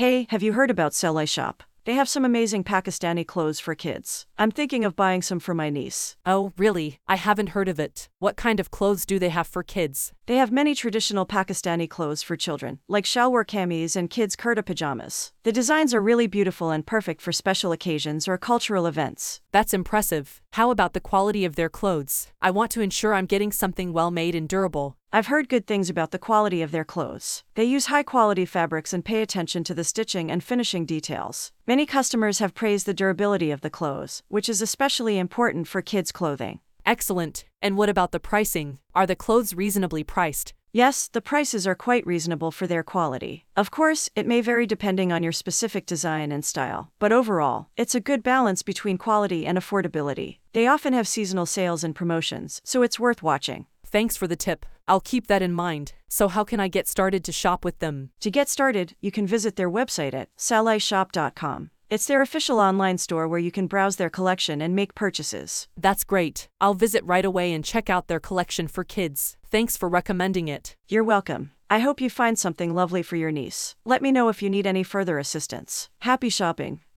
Hey, have you heard about Salai Shop? They have some amazing Pakistani clothes for kids. I'm thinking of buying some for my niece. Oh, really? I haven't heard of it. What kind of clothes do they have for kids? They have many traditional Pakistani clothes for children, like shalwar kameez and kids' kurta pajamas. The designs are really beautiful and perfect for special occasions or cultural events. That's impressive. How about the quality of their clothes? I want to ensure I'm getting something well made and durable. I've heard good things about the quality of their clothes. They use high quality fabrics and pay attention to the stitching and finishing details. Many customers have praised the durability of the clothes, which is especially important for kids' clothing. Excellent. And what about the pricing? Are the clothes reasonably priced? Yes, the prices are quite reasonable for their quality. Of course, it may vary depending on your specific design and style, but overall, it's a good balance between quality and affordability. They often have seasonal sales and promotions, so it's worth watching. Thanks for the tip. I'll keep that in mind. So, how can I get started to shop with them? To get started, you can visit their website at salaishop.com. It's their official online store where you can browse their collection and make purchases. That's great. I'll visit right away and check out their collection for kids. Thanks for recommending it. You're welcome. I hope you find something lovely for your niece. Let me know if you need any further assistance. Happy shopping!